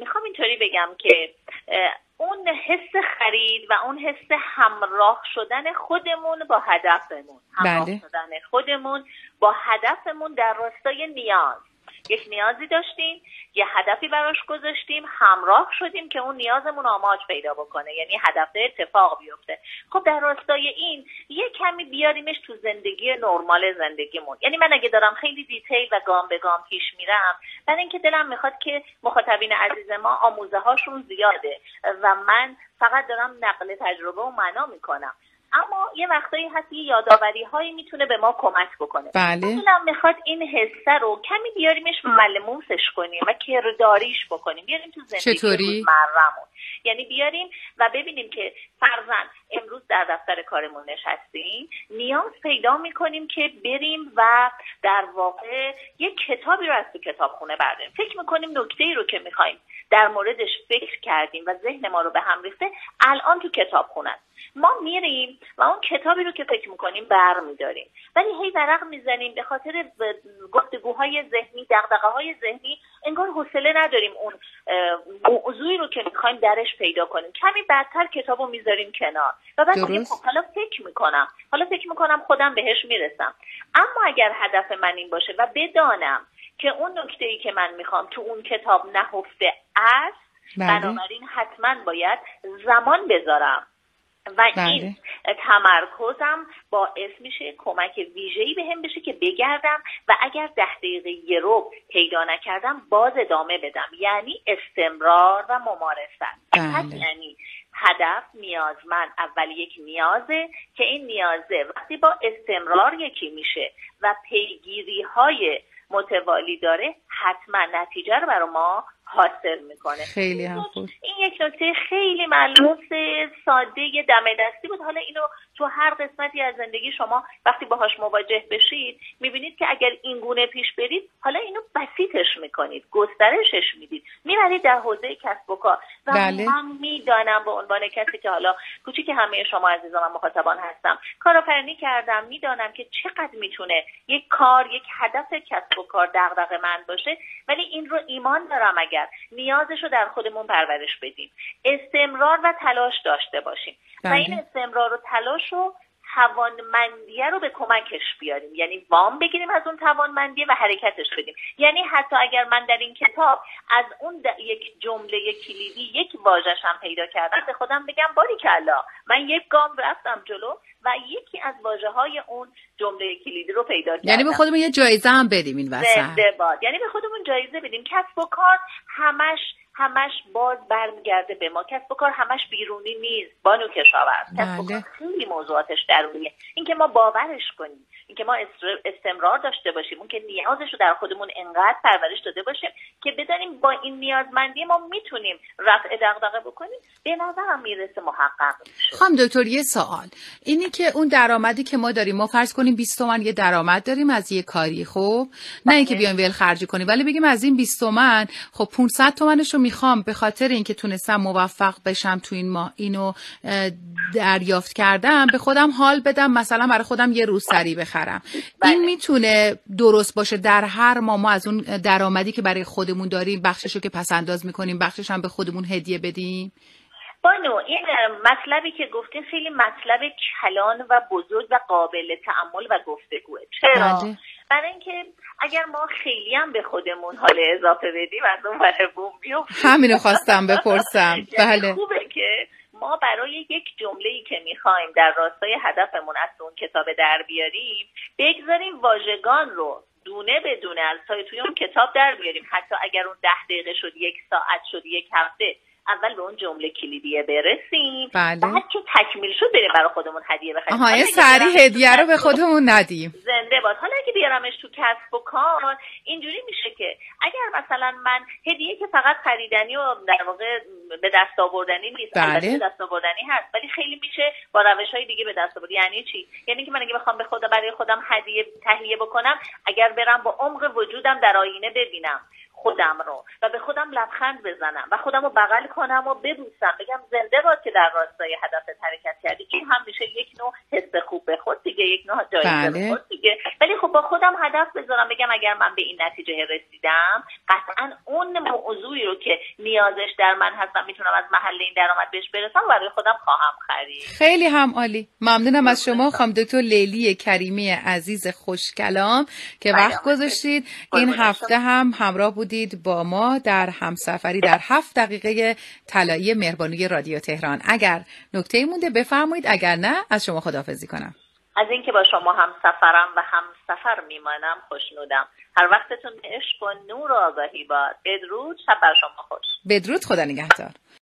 می‌خوام اینطوری بگم که اون حس خرید و اون حس همراه شدن خودمون با هدفمون همراه بله. شدن خودمون با هدفمون در راستای نیاز یک نیازی داشتیم یه هدفی براش گذاشتیم همراه شدیم که اون نیازمون آماج پیدا بکنه. یعنی هدف اتفاق بیفته. خب در راستای این یه کمی بیاریمش تو زندگی نرمال زندگیمون. یعنی من اگه دارم خیلی دیتیل و گام به گام پیش میرم برای اینکه دلم می‌خواد که مخاطبین عزیز ما آموزه هاشون زیاده و من فقط دارم نقل تجربه و معنا می‌کنم. اما یه وقتایی هست یه یادآوری هایی می‌تونه به ما کمک بکنه. بله. می‌خواد این حسه رو کمی بیاریمش ملموسش کنیم و کرداریش بکنیم. بیاریم تو زندگی چطوری؟ یعنی بیاریم و ببینیم که فرزن امروز در دفتر کارمون نشستیم. نیاز پیدا می‌کنیم که بریم و در واقع یک کتابی رو از تو کتابخونه برداریم. فکر می‌کنیم نکته ای رو که می‌خوایم در موردش فکر کردیم و ذهن ما رو به هم ریخته الان تو کتابخونه ما میریم و اون کتابی رو که فکر می‌کنیم برمیداریم ولی هی ورق می‌زنیم به خاطر گفتگوهای ذهنی دقدقه های ذهنی. انگار حوصله نداریم اون موضوعی رو که می‌خوایم درش پیدا کنیم. کمی بعدتر کتاب رو می‌ذاریم کنار. و بعد خب حالا فکر می‌کنم. حالا فکر می‌کنم خودم بهش می‌رسم. اما اگر هدف من این باشه و بدانم که اون نکته ای که من می‌خوام تو اون کتاب نهفته است بله. بنابراین حتما باید زمان بذارم و بله. این تمرکزم باعث میشه کمک ویژه‌ای به هم بشه که بگردم و اگر ده دقیقه یه رو پیدا نکردم باز ادامه بدم یعنی استمرار و ممارست بله. یعنی هدف نیازمند اول یک نیازه که این نیازه وقتی با استمرار یکی میشه و پیگیری های متوالی داره حتما نتیجه رو برای ما حاصل می‌کنه. خیلی هم خوب. این یک نکته خیلی ملموس ساده دم دستی بود. حالا اینو تو هر قسمتی از زندگی شما وقتی باهاش مواجه بشید می‌بینید که اگر این گونه پیش برید حالا اینو بسیطش می‌کنید گسترشش می‌دید. می‌برید در حوزه کسب و کار. و بله. من می‌دانم به عنوان کسی که حالا کوچیک همه شما عزیزان و مخاطبان هستم کارآفرینی کردم می‌دانم که چقدر می‌تونه یک کار یک هدف کسب و کار دغدغه من باشه ولی این رو ایمان دارم اگر نیازش رو در خودمون پرورش بدیم استمرار و تلاش داشته باشیم و این بله. استمرار و تلاش رو توانمندیه رو به کمکش بیاریم. یعنی وام بگیریم از اون توانمندیه و حرکتش بدیم. یعنی حتی اگر من در این کتاب از اون یک جمله کلیدی یک واژش هم پیدا کردم به خودم بگم باری کلا من یک گام رفتم جلو و یکی از واژه های اون جمله کلیدی رو پیدا کردم. یعنی به خودمون یه جایزه هم بدیم این وسط. یعنی به خودمون جایزه بدیم. کسب و کار همش همش باز برمیگرده به ما. کسب و کار همش بیرونی نیست. بانو کشاورز کسب و کار بله. خیلی موضوعاتش درونیه. اینکه ما باورش کنیم. اینکه ما استمرار داشته باشیم اون که نیازش رو در خودمون انقدر پرورش داده باشیم که بدانیم با این نیازمندی ما می‌تونیم رفع دغدغه بکنیم به نظرم می‌رسه محقق میشه. خانم دکتر یه سوال. اینی که اون درآمدی که ما داریم ما فرض کنیم 20 تومن یه درآمد داریم از یه کاری خب؟ نه اینکه بله. بیایم ول خرجی کنیم ولی بگیم از این 20 تومن خب 500 تومنش رو می‌خوام به خاطر اینکه تونستم موفق بشم تو این ماه اینو دریافت کردم به خودم حال بدم مثلا برای خودم یه روسری بخرم. بله. این می‌تونه درست باشه در هر ماه ما از اون درآمدی که برای خودمون داریم بخششو که پس انداز می‌کنیم بخشش هم به خودمون هدیه بدیم؟ بانو این مطلبی که گفتین خیلی مطلب کلان و بزرگ و قابل تعمل و گفتگوه. چرا؟ بله. برای اینکه اگر ما خیلی هم به خودمون حال اضافه بدیم از اون برای بوم همینو خواستم بپرسم. یعنی بله. خوبه. ما برای یک جمله ای که می‌خوایم در راستای هدفمون از اون کتاب در بیاریم بگذاریم واژگان رو دونه به دونه از توی اون کتاب در بیاریم. حتی اگر اون ده دقیقه شد یک ساعت شد یک هفته اول به اون جمله کلیدیه برسیم. بله. بعد که تکمیل شد بریم برای خودمون هدیه بخریم. آها سری هدیه رو به خودمون ندیم. زنده باد حالا اگه بیارمش تو کسب و کار اینجوری میشه که اگر مثلا من هدیه که فقط خریدنی و در واقع به دست آوردنی نیست بله. دست آوردنی هست ولی خیلی میشه با روش های دیگه به دست آوردن یعنی چی؟ یعنی که من اگه بخوام به خدا برای خودم هدیه تهیه بکنم اگر برم با عمق وجودم در آینه ببینم. خودم رو و به خودم لبخند بزنم و خودم رو بغل کنم و ببوسم. بگم زنده باد که در راستای هدف حرکت کردی. این هم میشه یک نوع حس خوب به خود دیگه یک جایزه بله. دیگه. ولی خب با خودم هدف بذارم بگم اگر من به این نتیجه رسیدم قطعا اون موضوعی رو که نیازش در من هستم می‌تونم از محل این درآمد بهش برسم برای خودم خواهم خرید. خیلی هم عالی. ممنونم از شما. خانم دکتر لیلی کریمی عزیز خوشکلام که بله، وقت گذاشتید. این هفته هم همراه بودید با ما در همسفری در هفت دقیقه طلایی مهربانی رادیو تهران. اگر نکته مونده بفرمایید اگر نه از شما خداحافظی کنم. از اینکه با شما هم سفرم و هم سفر میمانم خوشنودم. هر وقتتون به عشق و نور و آگاهی باد. بدرود شب بر شما خوش. بدرود خدا نگهدار.